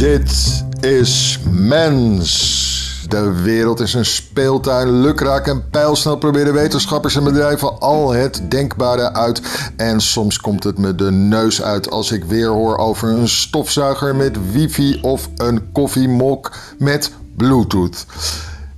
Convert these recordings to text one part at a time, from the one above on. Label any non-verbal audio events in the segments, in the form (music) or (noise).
Dit is mens. De wereld is een speeltuin. Lukraak en pijlsnel proberen wetenschappers en bedrijven al het denkbare uit. En soms komt het me de neus uit als ik weer hoor over een stofzuiger met wifi of een koffiemok met bluetooth.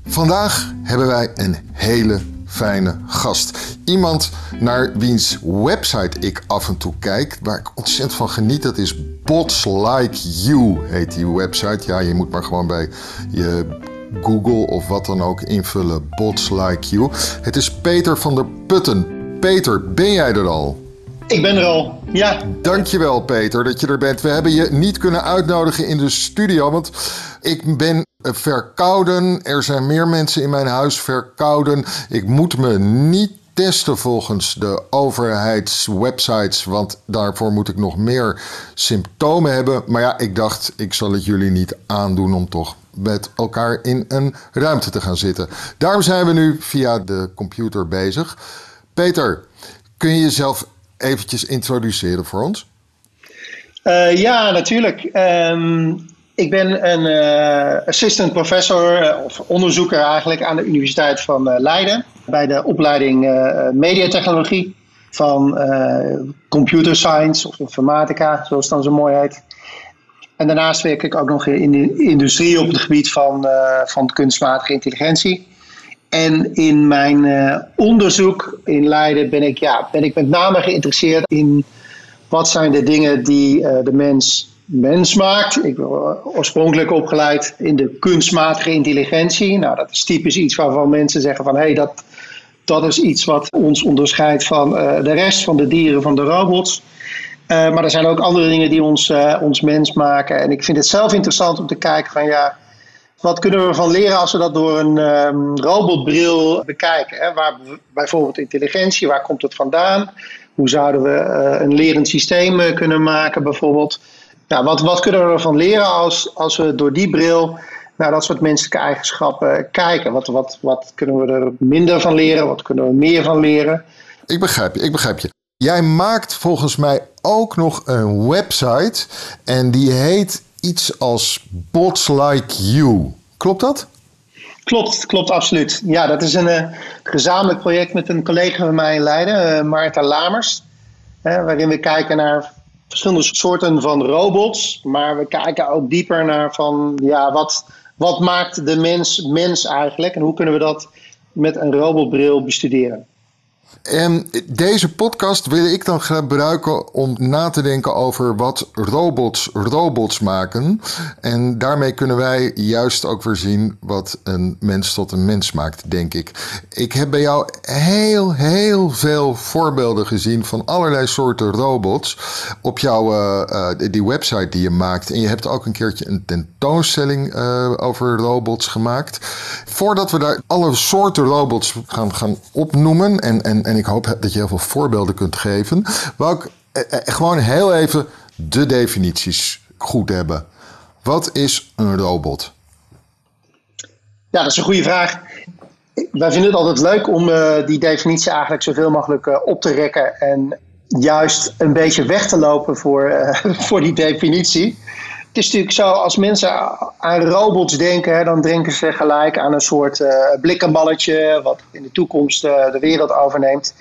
Vandaag hebben wij een hele fijne gast. Iemand naar wiens website ik af en toe kijk, waar ik ontzettend van geniet. Dat is Bots Like You, heet die website. Ja, je moet maar gewoon bij je Google of wat dan ook invullen. Bots Like You. Het is Peter van der Putten. Peter, ben jij er al? Ik ben er al, ja. Dankjewel Peter dat je er bent. We hebben je niet kunnen uitnodigen in de studio, want ik ben verkouden. Er zijn meer mensen in mijn huis verkouden. Ik moet me niet testen volgens de overheidswebsites, want daarvoor moet ik nog meer symptomen hebben. Maar ja, ik dacht, ik zal het jullie niet aandoen om toch met elkaar in een ruimte te gaan zitten. Daarom zijn we nu via de computer bezig. Peter, kun je jezelf eventjes introduceren voor ons? Uh, ja, natuurlijk. Um, ik ben een uh, assistant professor uh, of onderzoeker eigenlijk aan de Universiteit van Leiden bij de opleiding mediatechnologie van computer science of informatica, zoals het dan zo mooi heet. En daarnaast werk ik ook nog in de industrie op het gebied van, van kunstmatige intelligentie. En in mijn uh, onderzoek in Leiden ben ik, ja, ben ik met name geïnteresseerd in wat zijn de dingen die uh, de mens mens maakt. Ik ben oorspronkelijk opgeleid in de kunstmatige intelligentie. Nou, dat is typisch iets waarvan mensen zeggen van hé, hey, dat, dat is iets wat ons onderscheidt van de rest van de dieren, van de robots. maar er zijn ook andere dingen die ons, ons mens maken. En ik vind het zelf interessant om te kijken van ja, wat kunnen we ervan leren als we dat door een um, robotbril bekijken? Hè? Waar bijvoorbeeld intelligentie, waar komt het vandaan? Hoe zouden we uh, een lerend systeem uh, kunnen maken bijvoorbeeld? Nou, wat, wat kunnen we ervan leren als, als we door die bril naar dat soort menselijke eigenschappen kijken? Wat, wat, wat kunnen we er minder van leren? Wat kunnen we meer van leren? Ik begrijp je, ik begrijp je. Jij maakt volgens mij ook nog een website en die heet iets als Bots Like You. Klopt dat? Klopt, klopt absoluut. Ja, dat is een uh, gezamenlijk project met een collega van mij in Leiden, uh, Lamers. waarin we kijken naar verschillende soorten van robots. Maar we kijken ook dieper naar van ja, wat, wat maakt de mens mens eigenlijk? En hoe kunnen we dat met een robotbril bestuderen? En deze podcast wil ik dan gebruiken om na te denken over wat robots robots maken. En daarmee kunnen wij juist ook weer zien wat een mens tot een mens maakt, denk ik. Ik heb bij jou heel, heel veel voorbeelden gezien van allerlei soorten robots op jouw uh, die website die je maakt. En je hebt ook een keertje een tentoonstelling uh, over robots gemaakt. Voordat we daar alle soorten robots gaan, gaan opnoemen en, en en ik hoop dat je heel veel voorbeelden kunt geven. Wou ik eh, eh, gewoon heel even de definities goed hebben. Wat is een robot? Ja, dat is een goede vraag. Wij vinden het altijd leuk om uh, die definitie eigenlijk zoveel mogelijk op te rekken en juist een beetje weg te lopen voor, (laughs) voor die definitie. Het is natuurlijk zo, als mensen aan robots denken, dan denken ze gelijk aan een soort uh, blikkenballetje, wat in de toekomst uh, de wereld overneemt.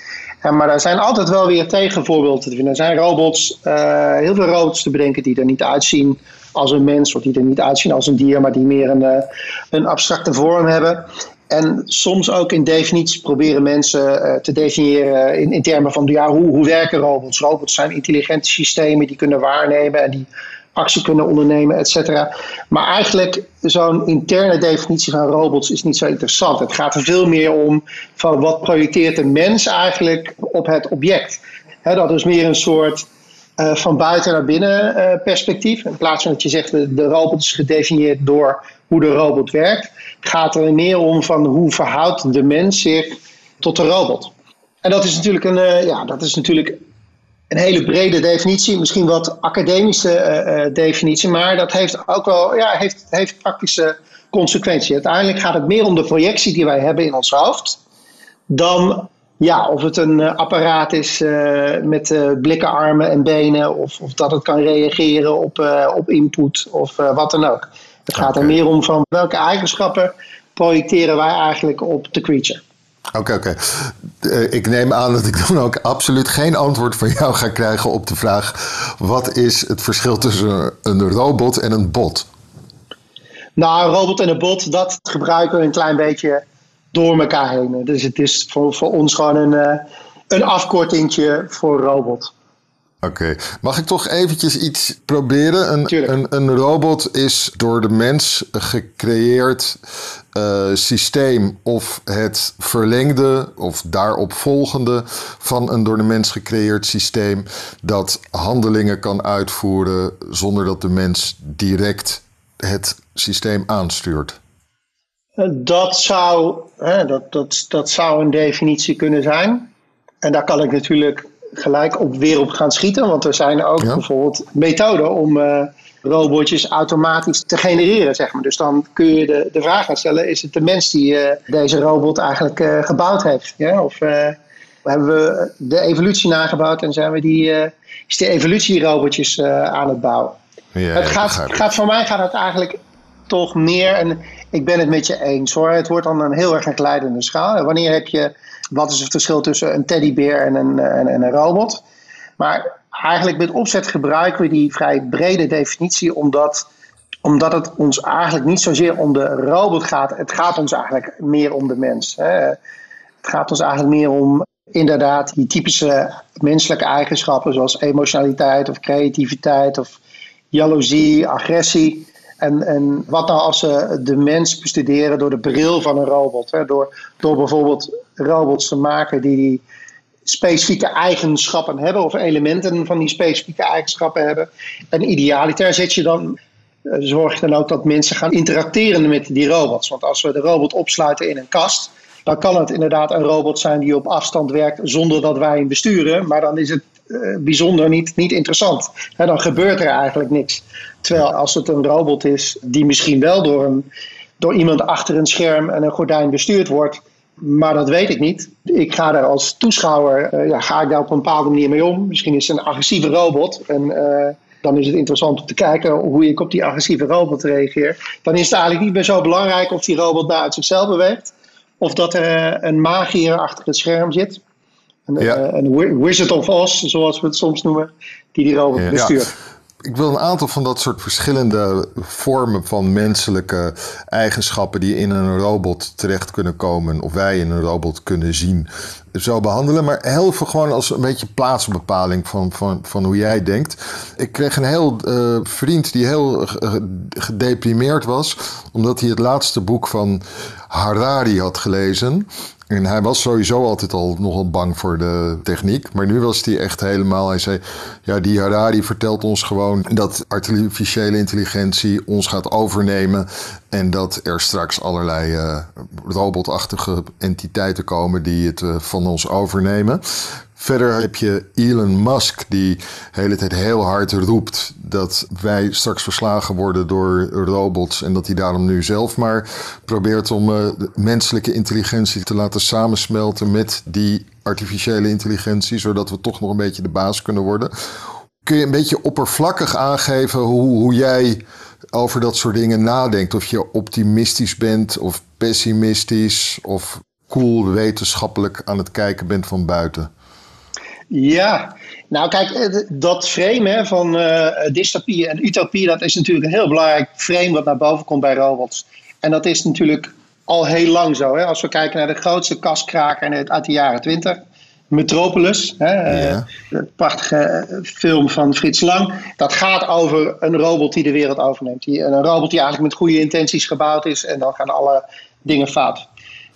Uh, maar er zijn altijd wel weer tegenvoorbeelden te. Er zijn robots, uh, heel veel robots te bedenken die er niet uitzien als een mens, of die er niet uitzien als een dier, maar die meer een, een abstracte vorm hebben. En soms ook in definities proberen mensen te definiëren in, in termen van ja, hoe, hoe werken robots. Robots zijn intelligente systemen die kunnen waarnemen en die actie kunnen ondernemen, et cetera. Maar eigenlijk zo'n interne definitie van robots is niet zo interessant. Het gaat er veel meer om van wat projecteert een mens eigenlijk op het object. dat is meer een soort uh, van buiten naar binnen uh, perspectief. In plaats van dat je zegt de, de robot is gedefinieerd door hoe de robot werkt, gaat er meer om van hoe verhoudt de mens zich tot de robot. En dat is natuurlijk een, uh, ja, dat is natuurlijk een hele brede definitie, misschien wat academische uh, definitie, maar dat heeft ook wel ja, heeft, heeft praktische consequenties. Uiteindelijk gaat het meer om de projectie die wij hebben in ons hoofd dan Ja, of het een apparaat is met blikken armen en benen, of, of dat het kan reageren op, op input of wat dan ook. Het gaat er meer om van welke eigenschappen projecteren wij eigenlijk op de creature. Oké, oké. Eh, ik neem aan dat ik dan ook absoluut geen antwoord van jou ga krijgen op de vraag: wat is het verschil tussen een robot en een bot? Nou, een robot en een bot, dat gebruiken we een klein beetje door elkaar heen. Dus het is voor, voor ons gewoon een, uh, een afkortingje voor robot. Oké, mag ik toch eventjes iets proberen? Een, een, een, robot is door de mens gecreëerd uh, systeem of het verlengde of daarop volgende van een door de mens gecreëerd systeem dat handelingen kan uitvoeren zonder dat de mens direct het systeem aanstuurt. Eh, dat zou, hè, dat, dat, dat zou een definitie kunnen zijn. En daar kan ik natuurlijk gelijk op weer op gaan schieten. Want er zijn ook bijvoorbeeld methoden om uh, robotjes automatisch te genereren, zeg maar. Dus dan kun je de, de vraag gaan stellen, is het de mens die uh, deze robot eigenlijk uh, gebouwd heeft? Ja? Of hebben we de evolutie nagebouwd en zijn we die, is de evolutierobotjes aan het bouwen? Ja, het gaat, gaat, voor mij gaat het eigenlijk toch meer, en ik ben het met je eens hoor, het wordt dan een heel erg een glijdende schaal. Wanneer heb je wat is het verschil tussen een teddybeer en een, en, en een robot? Maar eigenlijk met opzet gebruiken we die vrij brede definitie, omdat, omdat het ons eigenlijk niet zozeer om de robot gaat. Het gaat ons eigenlijk meer om de mens. Hè. Het gaat ons eigenlijk meer om inderdaad die typische menselijke eigenschappen, zoals emotionaliteit of creativiteit of jaloezie, agressie. En, en wat nou als ze de mens bestuderen door de bril van een robot? Hè? Door, door bijvoorbeeld robots te maken die, die specifieke eigenschappen hebben of elementen van die specifieke eigenschappen hebben. En idealiter zet je dan, eh, zorg je dan ook dat mensen gaan interacteren met die robots. Want als we de robot opsluiten in een kast, dan kan het inderdaad een robot zijn die op afstand werkt zonder dat wij hem besturen. Maar dan is het bijzonder niet, niet interessant. dan gebeurt er eigenlijk niks. Terwijl als het een robot is die misschien wel door, een, door iemand achter een scherm en een gordijn bestuurd wordt, maar dat weet ik niet. Ik ga daar als toeschouwer, uh, ja, ga ik daar op een bepaalde manier mee om. Misschien is het een agressieve robot en uh, dan is het interessant om te kijken hoe ik op die agressieve robot reageer. Dan is het eigenlijk niet meer zo belangrijk of die robot daar uit zichzelf beweegt. Of dat er een magier achter het scherm zit. Een, ja. een Wizard of Oz, zoals we het soms noemen, die die robot bestuurt ik wil een aantal van dat soort verschillende vormen van menselijke eigenschappen die in een robot terecht kunnen komen, of wij in een robot kunnen zien, zo behandelen. Maar heel veel gewoon als een beetje plaatsbepaling van, van, van hoe jij denkt. Ik kreeg een heel uh, vriend die heel gedeprimeerd was, omdat hij het laatste boek van Harari had gelezen. En hij was sowieso altijd al nogal bang voor de techniek. Maar nu was hij echt helemaal. Hij zei: Ja, die Harari vertelt ons gewoon dat artificiële intelligentie ons gaat overnemen. En dat er straks allerlei uh, robotachtige entiteiten komen die het uh, van ons overnemen. Verder heb je Elon Musk die de hele tijd heel hard roept dat wij straks verslagen worden door robots en dat hij daarom nu zelf maar probeert om uh, menselijke intelligentie te laten samensmelten met die artificiële intelligentie, zodat we toch nog een beetje de baas kunnen worden. Kun je een beetje oppervlakkig aangeven hoe, hoe jij over dat soort dingen nadenkt? Of je optimistisch bent of pessimistisch of cool wetenschappelijk aan het kijken bent van buiten? Ja, nou kijk, eh, dat frame van uh, dystopie en utopie, dat is natuurlijk een heel belangrijk frame wat naar boven komt bij robots. En dat is natuurlijk al heel lang zo. Hè? Als we kijken naar de grootste kaskraker uit de jaren 20, Metropolis, hè, ja. een prachtige film van Frits Lang. Dat gaat over een robot die de wereld overneemt. Die, een robot die eigenlijk met goede intenties gebouwd is en dan gaan alle dingen fout.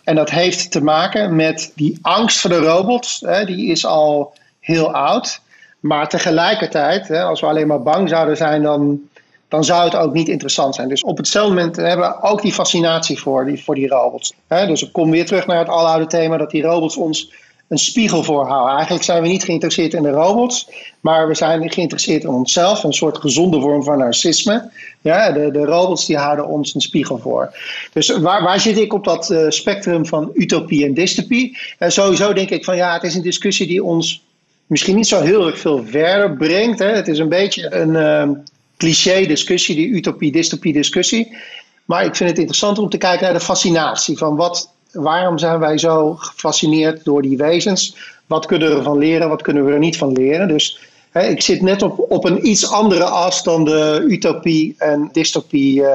En dat heeft te maken met die angst voor de robots. Hè, die is al heel oud. Maar tegelijkertijd, hè, als we alleen maar bang zouden zijn, dan, dan zou het ook niet interessant zijn. Dus op hetzelfde moment hebben we ook die fascinatie voor die, voor die robots. Hè. Dus ik kom weer terug naar het aloude thema dat die robots ons een spiegel voor houden. Eigenlijk zijn we niet geïnteresseerd in de robots, maar we zijn geïnteresseerd in onszelf, een soort gezonde vorm van narcisme. Ja, de, de robots die houden ons een spiegel voor. Dus waar, waar zit ik op dat uh, spectrum van utopie en dystopie? En sowieso denk ik van ja, het is een discussie die ons misschien niet zo heel erg veel verder brengt. Hè. Het is een beetje een uh, cliché discussie, die utopie-dystopie discussie. Maar ik vind het interessant om te kijken naar de fascinatie van wat waarom zijn wij zo gefascineerd door die wezens? Wat kunnen we ervan leren? Wat kunnen we er niet van leren? Dus hè, ik zit net op, op een iets andere as dan de utopie en dystopie uh,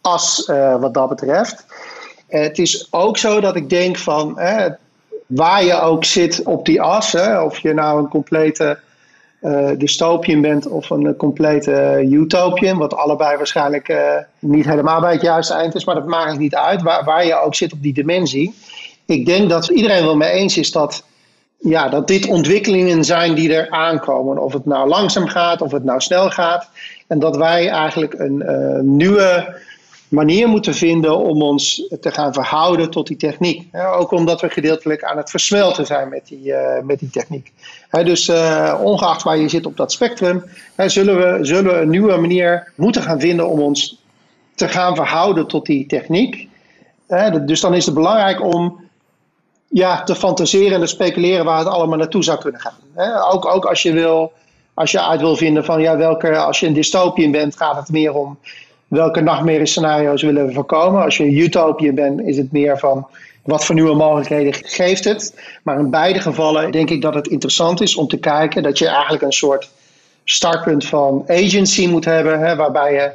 as uh, wat dat betreft. Uh, het is ook zo dat ik denk van waar je ook zit op die as, of je nou een complete uh, bent of een complete utopian, wat allebei waarschijnlijk uh, niet helemaal bij het juiste eind is, maar dat maakt niet uit waar, waar je ook zit op die dimensie. Ik denk dat iedereen wel mee eens is dat, ja, dat dit ontwikkelingen zijn die er aankomen. Of het nou langzaam gaat, of het nou snel gaat. En dat wij eigenlijk een uh, nieuwe manier moeten vinden om ons te gaan verhouden tot die techniek. ook omdat we gedeeltelijk aan het versmelten zijn met die, uh, met die techniek. dus uh, ongeacht waar je zit op dat spectrum, zullen, we, zullen een nieuwe manier moeten gaan vinden om ons te gaan verhouden tot die techniek. dus dan is het belangrijk om ja, te fantaseren en te speculeren waar het allemaal naartoe zou kunnen gaan. ook, ook als je wil, als je uit wil vinden van ja, welke, als je een dystopian bent, gaat het meer om welke nachtmerriescenario's willen we voorkomen. Als je een utopie bent, is het meer van wat voor nieuwe mogelijkheden geeft het. Maar in beide gevallen denk ik dat het interessant is om te kijken dat je eigenlijk een soort startpunt van agency moet hebben, hè, waarbij je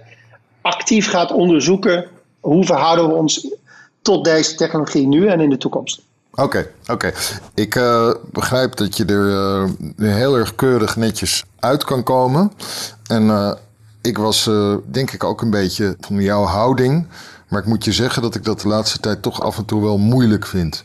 actief gaat onderzoeken hoe verhouden we ons tot deze technologie nu en in de toekomst. Oké, oké. Ik uh, begrijp dat je er uh, heel erg keurig netjes uit kan komen. En uh, ik was uh, denk ik ook een beetje van jouw houding. Maar ik moet je zeggen dat ik dat de laatste tijd toch af en toe wel moeilijk vind.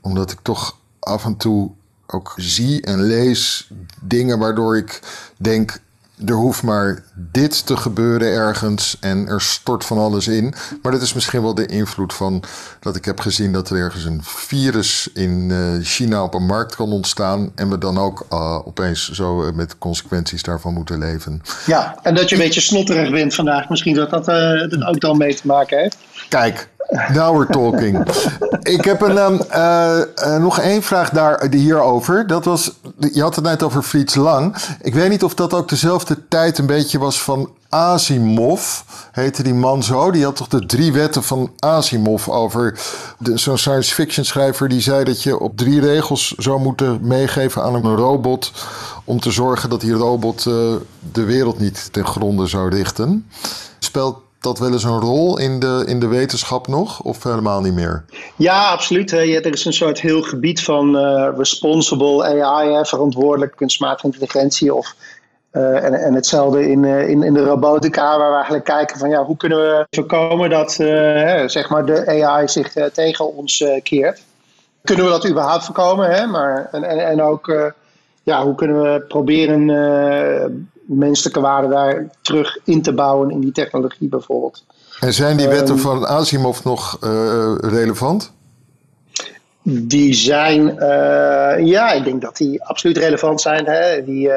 Omdat ik toch af en toe ook zie en lees dingen waardoor ik denk: er hoeft maar dit te gebeuren ergens en er stort van alles in. Maar dat is misschien wel de invloed van dat ik heb gezien dat er ergens een virus in uh, China op een markt kan ontstaan. En we dan ook uh, opeens zo uh, met consequenties daarvan moeten leven. Ja, en dat je een beetje snotterig bent vandaag. Misschien dat dat er ook dan mee te maken heeft. Kijk, Now we're talking. ik heb een, um, uh, uh, nog één vraag daar, hierover. Dat was, je had het net over Frits Lang. Ik weet niet of dat ook dezelfde tijd een beetje was van Asimov. Heette die man zo. Die had toch de drie wetten van Asimov over. Zo'n science fiction schrijver die zei dat je op drie regels zou moeten meegeven aan een robot. Om te zorgen dat die robot uh, de wereld niet ten gronde zou richten. Speelt dat wel eens een rol in de, in de wetenschap nog, of helemaal niet meer? Ja, absoluut. Er is een soort heel gebied van uh, responsible AI, verantwoordelijk kunstmatige intelligentie. Of, uh, en, en hetzelfde in, uh, in, in de robotica, waar we eigenlijk kijken van ja, hoe kunnen we voorkomen dat zeg maar de AI zich tegen ons keert. Kunnen we dat überhaupt voorkomen? Hè? Maar, en, en, en ook ja, hoe kunnen we proberen menselijke waarde daar terug in te bouwen in die technologie bijvoorbeeld. En zijn die wetten um, van Asimov nog uh, relevant? Die zijn, uh, ja, ik denk dat die absoluut relevant zijn. Hè? Die, uh,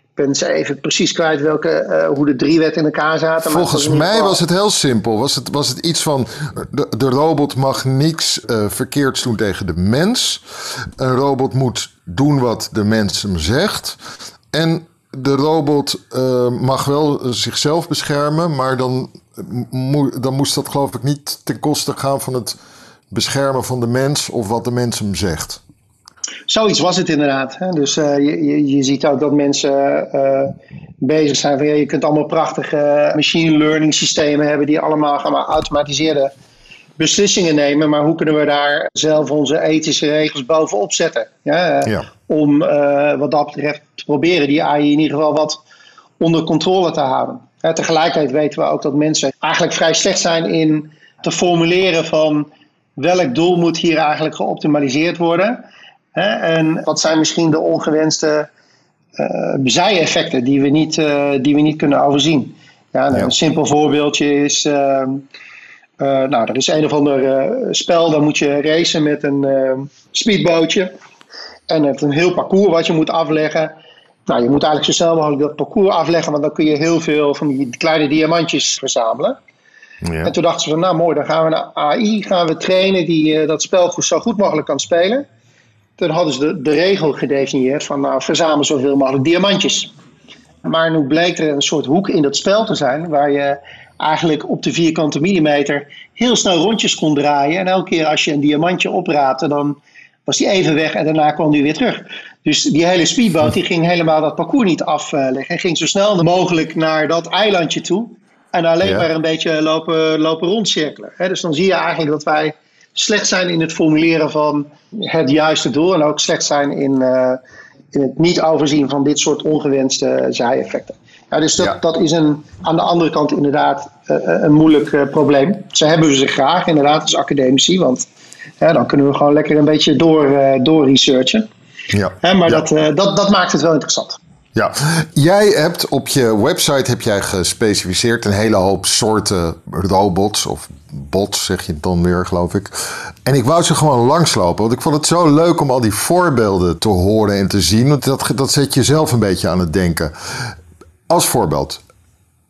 ik ben ze even precies kwijt welke, hoe de drie wetten in elkaar zaten. Volgens mij geval... was het heel simpel. Was het, was het iets van, de, de robot mag niks verkeerds doen tegen de mens. Een robot moet doen wat de mens hem zegt. En de robot uh, mag wel zichzelf beschermen, maar dan, mo dan moest dat geloof ik niet ten koste gaan van het beschermen van de mens of wat de mens hem zegt. Zoiets was het inderdaad. Hè? Dus uh, je, je ziet ook dat mensen bezig zijn van ja, je kunt allemaal prachtige machine learning systemen hebben die allemaal gaan beslissingen nemen, maar hoe kunnen we daar zelf onze ethische regels bovenop zetten? Ja, ja. Om uh, wat dat betreft te proberen die AI in ieder geval wat onder controle te houden. Ja, tegelijkertijd weten we ook dat mensen eigenlijk vrij slecht zijn in te formuleren van welk doel moet hier eigenlijk geoptimaliseerd worden. Hè? En wat zijn misschien de ongewenste uh, zijeffecten die we niet, uh, die we niet kunnen overzien. Ja, nou, Een simpel voorbeeldje is ehm, uh, nou, er is een of ander uh, spel, dan moet je racen met een uh, speedbootje. En het een heel parcours wat je moet afleggen. Nou, je moet eigenlijk zo snel mogelijk dat parcours afleggen, want dan kun je heel veel van die kleine diamantjes verzamelen. Ja. En toen dachten ze van, nou mooi, dan gaan we naar AI, gaan we trainen die dat spel zo goed mogelijk kan spelen. Toen hadden ze de, de regel gedefinieerd van, nou, verzamel zoveel mogelijk diamantjes. Maar nu bleek er een soort hoek in dat spel te zijn waar je eigenlijk op de vierkante millimeter heel snel rondjes kon draaien. En elke keer als je een diamantje opraapte, dan was die even weg en daarna kwam die weer terug. Dus die hele speedboot die ging helemaal dat parcours niet afleggen. En ging zo snel mogelijk naar dat eilandje toe. En alleen maar een beetje lopen, lopen rondcirkelen. dus dan zie je eigenlijk dat wij slecht zijn in het formuleren van het juiste doel. En ook slecht zijn in, uh, in het niet overzien van dit soort ongewenste zijeffecten. Ja, dus dat, dat is een, aan de andere kant inderdaad uh, een moeilijk uh, probleem. Ze hebben ze graag inderdaad als academici, want dan kunnen we gewoon lekker een beetje door, uh, door researchen. Ja. maar Dat, dat, dat maakt het wel interessant. Ja, jij hebt op je website heb jij gespecificeerd een hele hoop soorten robots of bots, zeg je dan weer, geloof ik. En ik wou ze gewoon langslopen, want ik vond het zo leuk om al die voorbeelden te horen en te zien. Want dat, dat zet je zelf een beetje aan het denken. Als voorbeeld,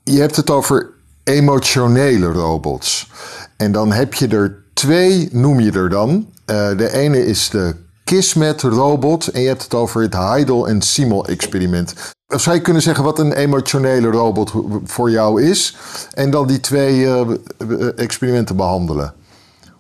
je hebt het over emotionele robots. En dan heb je er twee, noem je er dan. Uh, de ene is de Kismet robot en je hebt het over het Heidel en Simel experiment. Zou je kunnen zeggen wat een emotionele robot voor jou is en dan die twee uh, experimenten behandelen?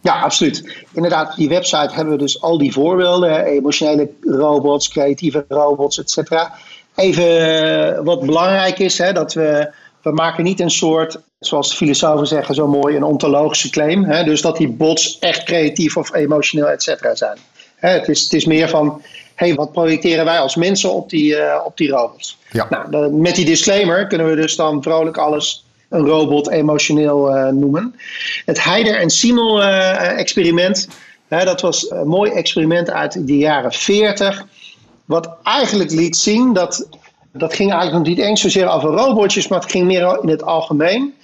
Ja, absoluut. Inderdaad, die website hebben we dus al die voorbeelden: emotionele robots, creatieve robots, et cetera. Even wat belangrijk is, hè, dat we, we maken niet een soort, zoals filosofen zeggen zo mooi, een ontologische claim. Hè, dus dat die bots echt creatief of emotioneel, et cetera zijn. Hè, het, is, het is meer van, hey, wat projecteren wij als mensen op die, uh, op die robots? Ja. Nou, met die disclaimer kunnen we dus dan vrolijk alles een robot emotioneel uh, noemen. Het Heider en Siemel uh, experiment, dat was een mooi experiment uit de jaren 40 wat eigenlijk liet zien dat. Dat ging eigenlijk nog niet eens zozeer over robotjes, maar het ging meer in het algemeen.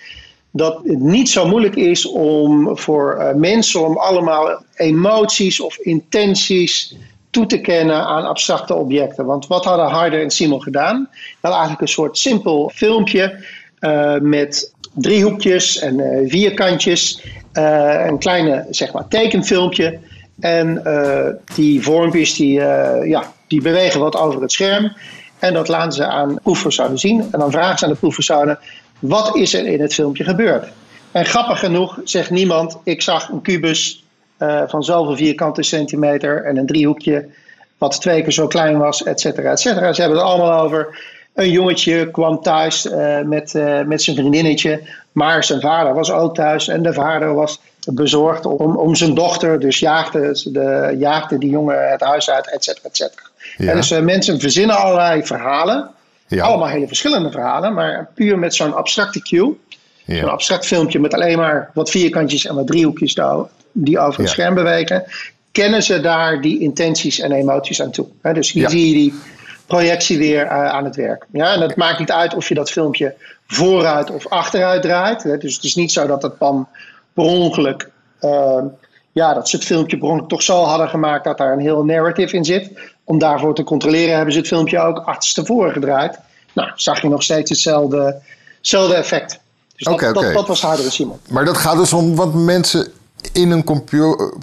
Dat het niet zo moeilijk is om voor uh, mensen om allemaal emoties of intenties toe te kennen aan abstracte objecten. Want wat hadden Harder en Simon gedaan? Wel eigenlijk een soort simpel filmpje uh, met driehoekjes en uh, vierkantjes. een kleine zeg maar, tekenfilmpje. En die vormpjes die, ja, die bewegen wat over het scherm. En dat laten ze aan proefpersonen zien. En dan vragen ze aan de proefpersonen: wat is er in het filmpje gebeurd? En grappig genoeg zegt niemand: ik zag een kubus uh, van zoveel vierkante centimeter en een driehoekje wat twee keer zo klein was, et cetera, et cetera. Ze hebben het allemaal over. Een jongetje kwam thuis uh, met, uh, met zijn vriendinnetje, maar zijn vader was ook thuis en de vader was bezorgd om, om zijn dochter, dus jaagde, de, jaagde die jongen het huis uit, et cetera, et cetera. Ja. En dus uh, mensen verzinnen allerlei verhalen. Ja. Allemaal hele verschillende verhalen, maar puur met zo'n abstracte cue. Ja. Zo'n abstract filmpje met alleen maar wat vierkantjes en wat driehoekjes die over het scherm bewegen. Kennen ze daar die intenties en emoties aan toe? He, dus hier zie je die projectie weer uh, aan het werk. Ja, en het maakt niet uit of je dat filmpje vooruit of achteruit draait. Hè. Dus het is niet zo dat het pan per ongeluk uh, ja, dat ze het filmpje per ongeluk toch zo hadden gemaakt dat daar een heel narrative in zit. Om daarvoor te controleren hebben ze het filmpje ook achterstevoren gedraaid. Nou, zag je nog steeds hetzelfde, hetzelfde effect. Dus dat, dat, dat, was harder Simon. Maar dat gaat dus om wat mensen in een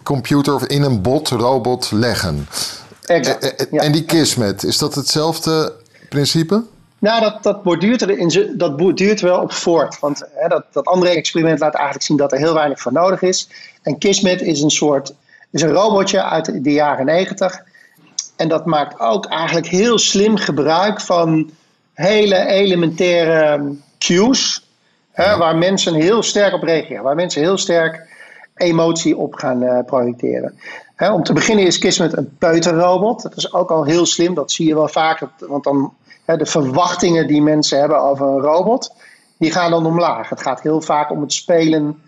computer of in een bot, robot leggen. Exact, en, ja. en die Kismet, is dat hetzelfde principe? Nou, dat, dat, borduurt, er in, dat borduurt wel op voort. Want hè, dat, dat andere experiment laat eigenlijk zien dat er heel weinig voor nodig is. En Kismet is een soort is een robotje uit de jaren negentig. En dat maakt ook eigenlijk heel slim gebruik van hele elementaire cues. Hè, Waar mensen heel sterk op reageren. Waar mensen heel sterk emotie op gaan uh, projecteren. Hè, om te beginnen is Kismet een peuterrobot. Dat is ook al heel slim. Dat zie je wel vaak. Want dan de verwachtingen die mensen hebben over een robot, die gaan dan omlaag. Het gaat heel vaak om het spelen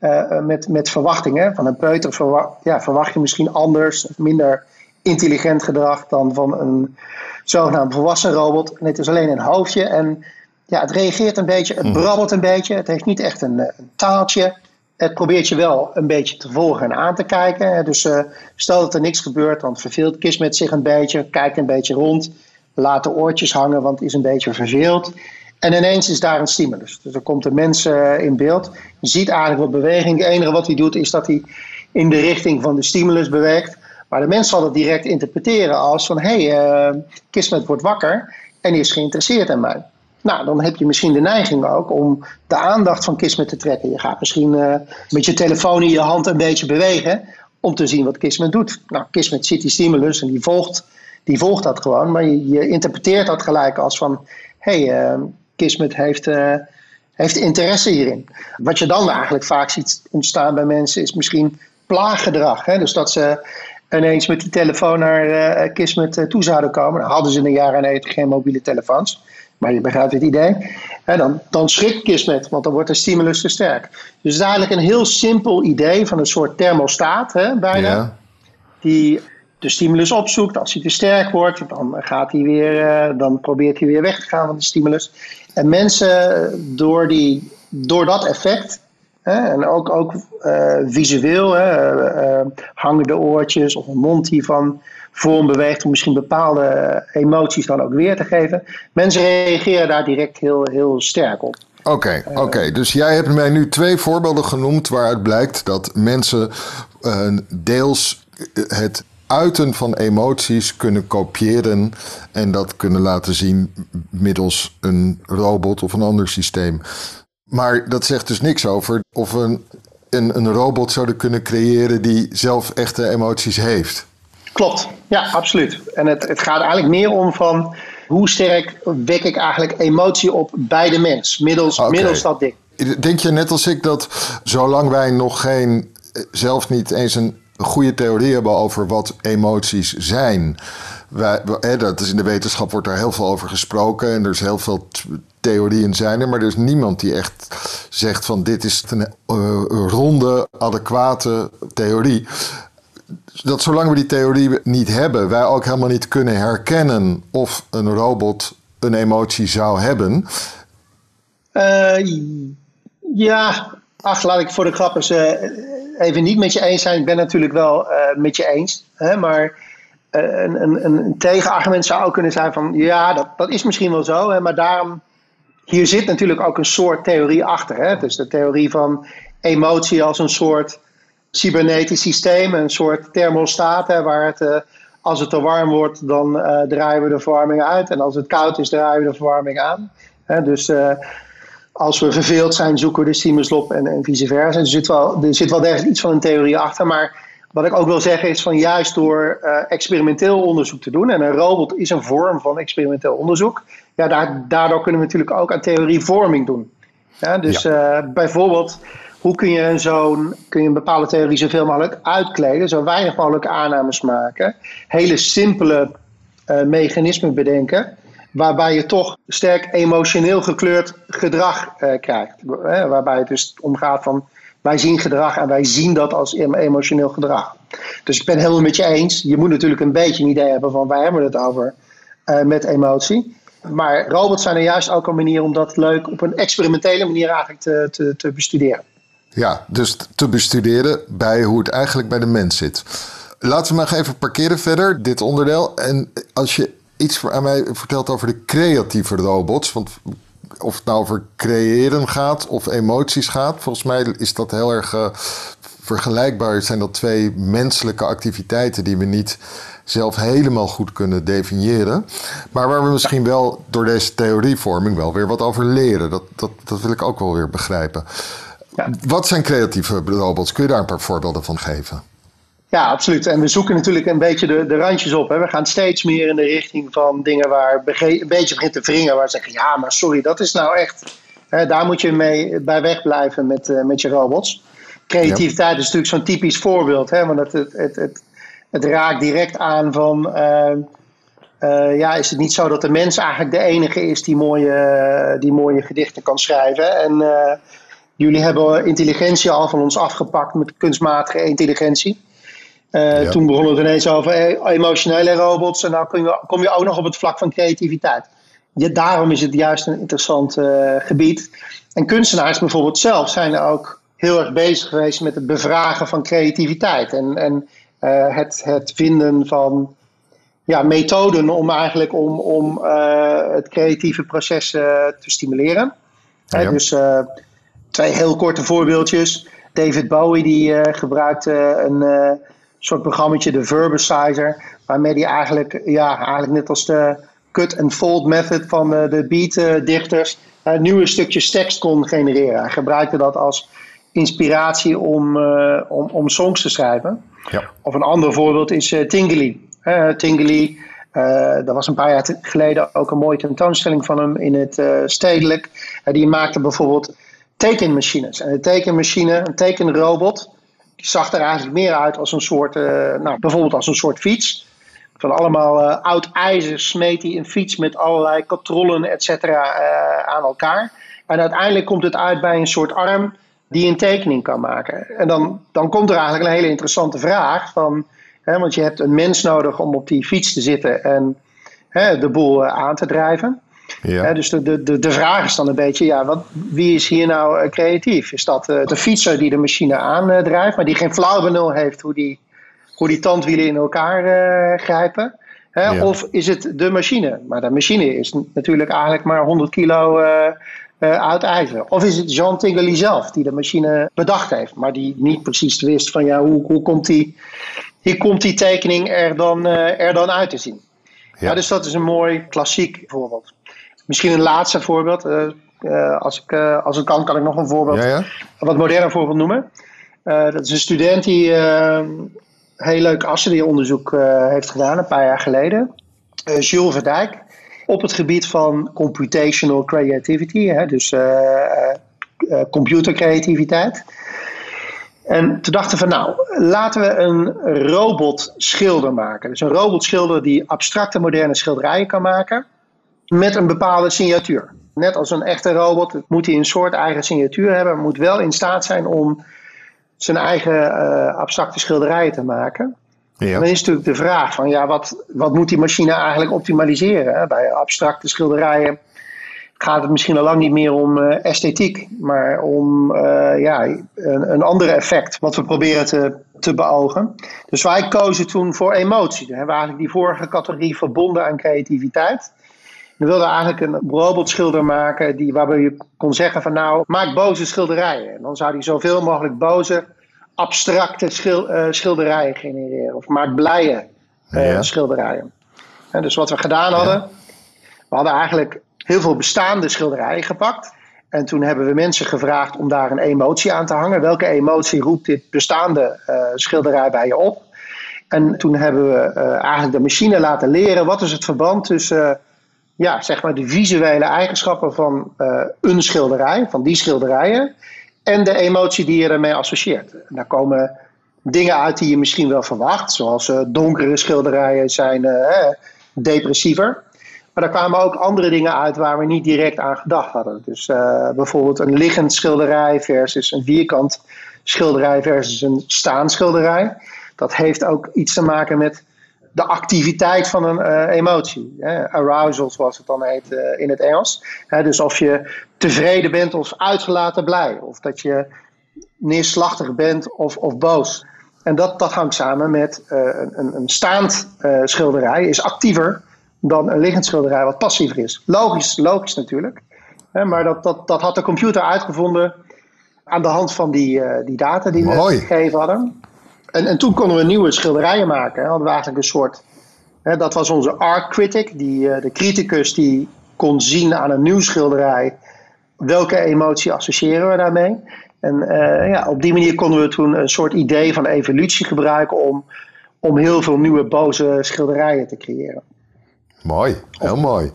uh, met, met verwachtingen. Van een peuter ja, verwacht je misschien anders of minder intelligent gedrag dan van een zogenaamd volwassen robot. En het is alleen een hoofdje en ja, het reageert een beetje, het mhm. brabbelt een beetje. Het heeft niet echt een, een taaltje. het probeert je wel een beetje te volgen en aan te kijken. Dus uh, stel dat er niks gebeurt, dan verveelt Kismet zich een beetje, kijkt een beetje rond, laat de oortjes hangen, want is een beetje verveeld. En ineens is daar een stimulus. Dus er komt een mens uh, in beeld. Je ziet eigenlijk wat beweging. Het enige wat hij doet is dat hij in de richting van de stimulus beweegt. Maar de mens zal het direct interpreteren als van... hé, hey, uh, Kismet wordt wakker en is geïnteresseerd in mij. Nou, dan heb je misschien de neiging ook om de aandacht van Kismet te trekken. Je gaat misschien uh, met je telefoon in je hand een beetje bewegen om te zien wat Kismet doet. Nou, Kismet ziet die stimulus en die volgt, die volgt dat gewoon. Maar je, interpreteert dat gelijk als van... hé, hey, uh, Kismet heeft, heeft interesse hierin. Wat je dan eigenlijk vaak ziet ontstaan bij mensen is misschien plaaggedrag. Hè? Dus dat ze ineens met die telefoon naar uh, Kismet toe zouden komen. Dan hadden ze in de jaren 90 geen mobiele telefoons. Maar je begrijpt het idee. En dan, dan schrikt Kismet, want dan wordt de stimulus te sterk. Dus het is eigenlijk een heel simpel idee van een soort thermostaat, hè, bijna. Ja. Die de stimulus opzoekt. Als hij te sterk wordt, dan, gaat hij weer, dan probeert hij weer weg te gaan van de stimulus. En mensen, door, die, door dat effect, hè, en ook, ook uh, visueel, hè, uh, hangen de oortjes of een mond die van vorm beweegt om misschien bepaalde emoties dan ook weer te geven. Mensen reageren daar direct heel, heel sterk op. Oké, okay, oké. dus jij hebt mij nu twee voorbeelden genoemd waaruit blijkt dat mensen uh, deels het uiten van emoties kunnen kopiëren en dat kunnen laten zien middels een robot of een ander systeem. Maar dat zegt dus niks over of een, een, een robot zouden kunnen creëren die zelf echte emoties heeft. Klopt, ja, absoluut. En het, het gaat eigenlijk meer om van hoe sterk wek ik eigenlijk emotie op bij de mens, middels, okay. middels dat ding. Denk je net als ik dat zolang wij nog geen, zelf niet eens een goede theorie hebben over wat emoties zijn. Wij, dat is in de wetenschap wordt daar heel veel over gesproken en er is heel veel theorieën zijn er, maar er is niemand die echt zegt van dit is een uh, ronde, adequate theorie. Dat zolang we die theorie niet hebben, wij ook helemaal niet kunnen herkennen of een robot een emotie zou hebben. Uh, ja, ach, laat ik voor de grap eens uh, even niet met je eens zijn. Ik ben natuurlijk wel uh, met je eens. Hè, maar uh, een, een, een, tegenargument zou ook kunnen zijn van... ja, dat, dat is misschien wel zo. Hè, maar daarom... Hier zit natuurlijk ook een soort theorie achter. Hè? Dus de theorie van emotie als een soort cybernetisch systeem. Een soort thermostaat hè, waar het... Uh, als het te warm wordt, dan draaien we de verwarming uit. En als het koud is, draaien we de verwarming aan. Dus als we verveeld zijn, zoeken we de stimulus op en, en vice versa. Er zit, wel, er zit wel degelijk iets van een theorie achter. Maar wat ik ook wil zeggen is van juist door uh, experimenteel onderzoek te doen. En een robot is een vorm van experimenteel onderzoek. Ja, daar, daardoor kunnen we natuurlijk ook aan theorievorming doen. Ja, dus ja. Uh, bijvoorbeeld, hoe kun je, zo'n, kun je een bepaalde theorie zoveel mogelijk uitkleden? Zo weinig mogelijk aannames maken. Hele simpele uh, mechanismen bedenken waarbij je toch sterk emotioneel gekleurd gedrag uh, krijgt. Hè? Waarbij het dus omgaat van wij zien gedrag en wij zien dat als emotioneel gedrag. Dus ik ben het helemaal met je eens. Je moet natuurlijk een beetje een idee hebben van waar hebben we het over uh, met emotie. Maar robots zijn er juist ook een manier om dat leuk op een experimentele manier eigenlijk te, te, te bestuderen. Ja, dus te bestuderen bij hoe het eigenlijk bij de mens zit. Laten we maar even parkeren verder, dit onderdeel. En als je iets aan mij vertelt over de creatieve robots. Want of het nou over creëren gaat of emoties gaat, volgens mij is dat heel erg uh, vergelijkbaar. Zijn dat twee menselijke activiteiten die we niet zelf helemaal goed kunnen definiëren. Maar waar we misschien wel door deze theorievorming wel weer wat over leren. Dat, dat, dat wil ik ook wel weer begrijpen. Ja. Wat zijn creatieve robots? Kun je daar een paar voorbeelden van geven? Ja, absoluut. En we zoeken natuurlijk een beetje de, de randjes op. Hè. We gaan steeds meer in de richting van dingen waar een beetje begint te wringen. Waar we zeggen, ja, maar sorry, dat is nou echt... Hè, daar moet je mee bij wegblijven met, uh, met je robots. Creativiteit ja. is natuurlijk zo'n typisch voorbeeld. Hè, want het, het, het, het, het raakt direct aan van... Uh, uh, ja, is het niet zo dat de mens eigenlijk de enige is die mooie, die mooie gedichten kan schrijven? En jullie hebben intelligentie al van ons afgepakt met kunstmatige intelligentie. Uh, Toen begon het ineens over e-, emotionele robots. En nou kom je, kom je ook nog op het vlak van creativiteit. Ja, daarom is het juist een interessant uh, gebied. En kunstenaars bijvoorbeeld zelf zijn er ook heel erg bezig geweest met het bevragen van creativiteit. En, en uh, het, het vinden van ja, methoden om eigenlijk om, om het creatieve proces te stimuleren. Ja. dus twee heel korte voorbeeldjes. David Bowie die gebruikte een soort programmaatje, de Verbicizer, waarmee hij eigenlijk, ja, eigenlijk net als de cut and fold method van de beatdichters nieuwe stukjes tekst kon genereren. Hij gebruikte dat als inspiratie om, uh, om, om songs te schrijven. Ja. Of een ander voorbeeld is uh, Tingly. Uh, Tingly, er was een paar jaar geleden ook een mooie tentoonstelling van hem in het stedelijk. die maakte bijvoorbeeld tekenmachines. En een tekenmachine, een tekenrobot, die zag er eigenlijk meer uit als een soort, nou, bijvoorbeeld als een soort fiets. Van allemaal oud ijzer smeet hij een fiets met allerlei katrollen, et cetera, aan elkaar. En uiteindelijk komt het uit bij een soort arm die een tekening kan maken. En dan, dan komt er eigenlijk een hele interessante vraag van, hè, want je hebt een mens nodig om op die fiets te zitten en hè, de boel eh, aan te drijven. Ja. Dus de, de, de, de vraag is dan een beetje, ja, wat, wie is hier nou uh, creatief? Is dat uh, de fietser die de machine aandrijft, maar die geen flauw benul heeft hoe die, hoe die tandwielen in elkaar grijpen? Hè? Ja. Of is het de machine? Maar de machine is natuurlijk eigenlijk maar 100 kilo uh, uit ijzer. Of is het Jean Tinguely zelf die de machine bedacht heeft, maar die niet precies wist van ja, hoe, hoe komt die, hier komt die tekening er dan, uh, er dan uit te zien. Ja. ja. dus dat is een mooi klassiek voorbeeld. Misschien een laatste voorbeeld. Uh, als, ik, als het kan, kan ik nog een voorbeeld, ja, wat moderner voorbeeld noemen. dat is een student die heel leuk onderzoek heeft gedaan, een paar jaar geleden. Jules Verdijk op het gebied van computational creativity, hè, dus computercreativiteit. En toen dachten we, nou, laten we een robotschilder maken. Dus een robotschilder die abstracte moderne schilderijen kan maken met een bepaalde signatuur. Net als een echte robot moet hij een soort eigen signatuur hebben, moet wel in staat zijn om zijn eigen uh, abstracte schilderijen te maken. Ja. Dan is natuurlijk de vraag van ja, wat, wat moet die machine eigenlijk optimaliseren? Hè? Bij abstracte schilderijen gaat het misschien al lang niet meer om uh, esthetiek, maar om uh, ja, een, een ander effect wat we proberen te, te beogen. Dus wij kozen toen voor emotie. Dan hebben we eigenlijk die vorige categorie verbonden aan creativiteit. We wilden eigenlijk een robotschilder maken die, waarbij je kon zeggen van nou, maak boze schilderijen. En dan zou die zoveel mogelijk boze abstracte schil, uh, schilderijen genereren. Of maak blije uh, ja. schilderijen. En dus wat we gedaan hadden, ja. we hadden eigenlijk heel veel bestaande schilderijen gepakt. En toen hebben we mensen gevraagd om daar een emotie aan te hangen. Welke emotie roept dit bestaande uh, schilderij bij je op? En toen hebben we eigenlijk de machine laten leren wat is het verband tussen ja, zeg maar de visuele eigenschappen van een schilderij, van die schilderijen, en de emotie die je ermee associeert. En daar komen dingen uit die je misschien wel verwacht, zoals uh, donkere schilderijen zijn uh, depressiever. Maar daar kwamen ook andere dingen uit waar we niet direct aan gedacht hadden. Dus bijvoorbeeld een liggend schilderij versus een vierkant schilderij versus een staanschilderij. Dat heeft ook iets te maken met de activiteit van een uh, emotie. Hè? Arousal, zoals het dan heet uh, in het Engels. Hè, dus of je tevreden bent of uitgelaten blij. Of dat je neerslachtig bent of, of boos. En dat, dat hangt samen met uh, een, een staand schilderij is actiever dan een liggend schilderij wat passiever is. Logisch, logisch natuurlijk. Hè, maar dat, dat, dat had de computer uitgevonden aan de hand van die, die data die we gegeven hadden. En, en toen konden we nieuwe schilderijen maken. Hè. Hadden we eigenlijk een soort. Hè, dat was onze art critic, die, uh, de criticus die kon zien aan een nieuw schilderij welke emotie associëren we daarmee. En uh, ja, op die manier konden we toen een soort idee van evolutie gebruiken om, om heel veel nieuwe boze schilderijen te creëren. Mooi, heel mooi.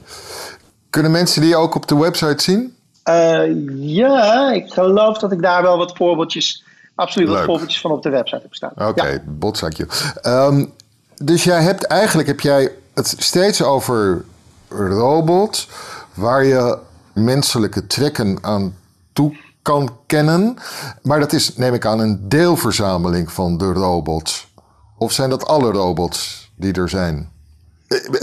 Kunnen mensen die ook op de website zien? Uh, ja, ik geloof dat ik daar wel wat voorbeeldjes absoluut wat voorbeeldjes van op de website heb staan. Oké, okay, ja. botzakje. Um, dus jij hebt eigenlijk heb jij het steeds over robots waar je menselijke trekken aan toe kan kennen. Maar dat is, neem ik aan, een deelverzameling van de robots. Of zijn dat alle robots die er zijn?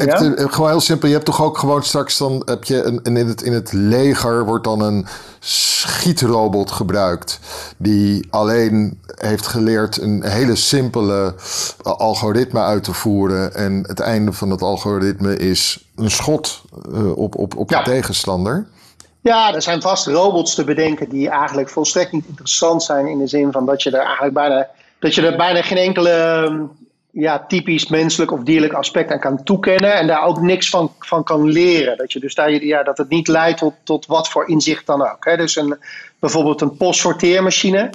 Ja? Gewoon heel simpel. Je hebt toch ook gewoon straks dan heb je een, in, het, in het leger wordt dan een schietrobot gebruikt. Die alleen heeft geleerd een hele simpele algoritme uit te voeren. En het einde van het algoritme is een schot uh, op, op, op ja. je tegenstander. Ja, er zijn vast robots te bedenken die eigenlijk volstrekt niet interessant zijn. In de zin van dat je er eigenlijk bijna, dat je er bijna geen enkele ja, typisch menselijk of dierlijk aspect aan kan toekennen en daar ook niks van, van kan leren. Dat, je dus daar, ja, dat het niet leidt tot, tot wat voor inzicht dan ook. Hè. Dus een, bijvoorbeeld een postsorteermachine.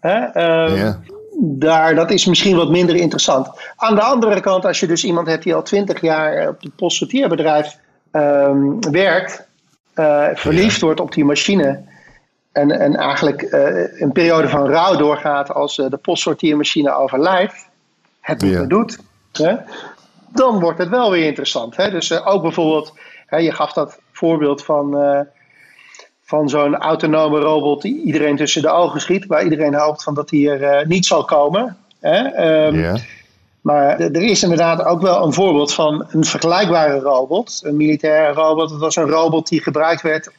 Hè, ehm, daar, dat is misschien wat minder interessant. Aan de andere kant, als je dus iemand hebt die al twintig jaar op het postsorteerbedrijf ehm, werkt, uh, verliefd wordt op die machine. En, en eigenlijk uh, een periode van rouw doorgaat als uh, de postsorteermachine overlijdt het niet meer doet, hè, dan wordt het wel weer interessant. Hè? Dus uh, ook bijvoorbeeld, hè, je gaf dat voorbeeld van, uh, van zo'n autonome robot die iedereen tussen de ogen schiet, waar iedereen hoopt van dat die er uh, niet zal komen. Hè? Um, yeah. Maar er is inderdaad ook wel een voorbeeld van een vergelijkbare robot, een militaire robot. Het was een robot die gebruikt werd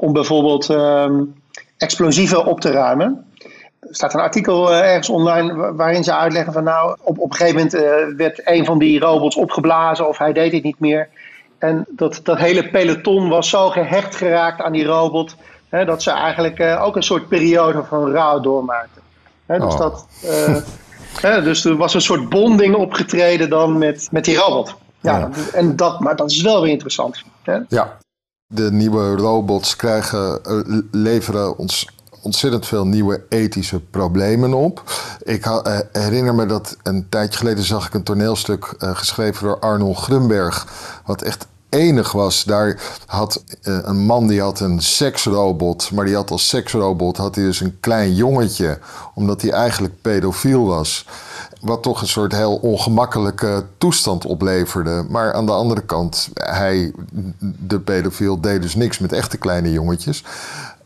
om bijvoorbeeld um, explosieven op te ruimen er staat een artikel eh, ergens online waarin ze uitleggen van nou, op, op een gegeven moment uh, werd een van die robots opgeblazen of hij deed het niet meer. En dat, dat hele peloton was zo gehecht geraakt aan die robot, hè, dat ze eigenlijk uh, ook een soort periode van rouw doormaakten. Hè, dus, oh. dat, (laughs) hè, dus er was een soort bonding opgetreden dan met, met die robot. Ja, ja. En dat, maar dat is wel weer interessant. Hè? Ja, de nieuwe robots krijgen, leveren ons ontzettend veel nieuwe ethische problemen op. Ik uh, herinner me dat een tijdje geleden zag ik een toneelstuk uh, geschreven door Arnold Grunberg. Wat echt enig was. Daar had uh, een man die had een seksrobot. Maar die had als seksrobot had hij dus een klein jongetje. Omdat hij eigenlijk pedofiel was. Wat toch een soort heel ongemakkelijke toestand opleverde. Maar aan de andere kant, hij, de pedofiel, deed dus niks met echte kleine jongetjes.